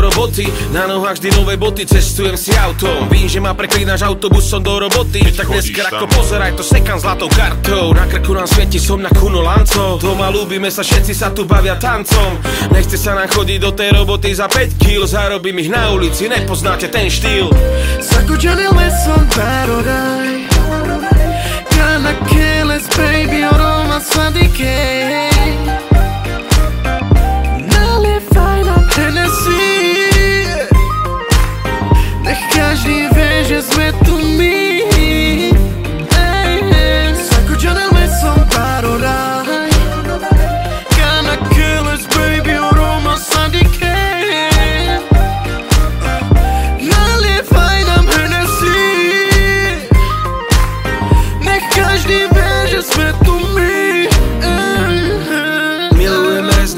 roboty Na nohách vždy nové boty, cestujem si autom. Vím, že ma preklínaš autobusom do roboty. Tak dneska ako pozeraj, to sekam zlatou kartou. Na krku nám svieti som na kuno lanco Doma ľúbime sa, všetci sa tu bavia tancom. Nechce sa nám chodiť do tej roboty za 5 kg Zarobím ich na ulici, nepoznáte ten štýl. Som parodaj Gonna Nech každý vie, že sme tu my Ej, ej. Zakočenil som parodaj Gonna kill us baby, aroma sladké Nalievaj nám Hennessy Nech každý vie, že sme tu my Milujeme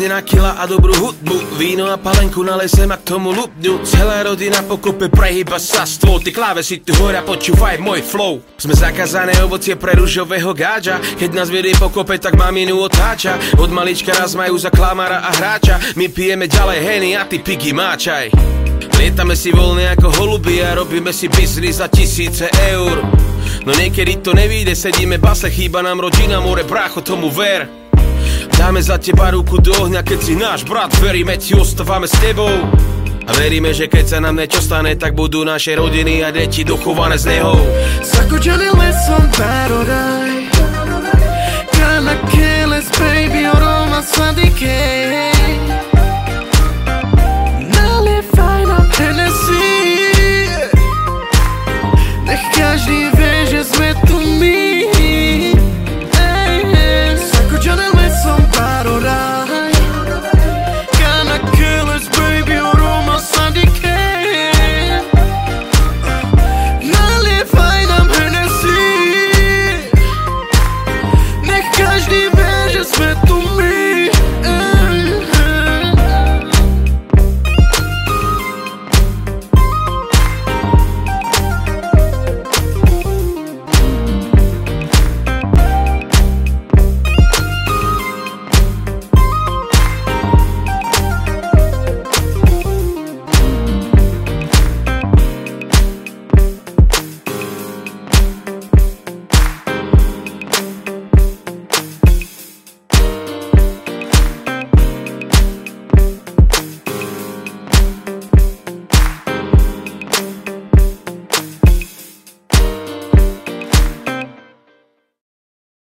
rezne na kila a dobrú hudbu. Víno a palenku nalezem a k tomu lupňu. Celá rodina pokope prehyba sa stôl Ty klávesy tu hora, počúvaj môj flow. Sme zakázané ovocie pre rúžového gáča. Keď nás vedie pokope, tak maminu otáča. Od malička nás majú za klamara a hráča. My pijeme ďalej heny a ty pigy máčaj. Lietame si voľne ako holuby a robíme si biznis za tisíce eur. No niekedy to nevíde, sedíme base, chýba nám rodina, more, brácho, tomu ver Dáme za teba ruku do ohňa, keď si náš brat. Veríme ti, ostávame s tebou. A veríme, že keď sa nám niečo stane, tak budú naše rodiny a deti dochované z neho. Zakočelil som parodaj Kinda kill baby, hold on my Sunday Tennessee.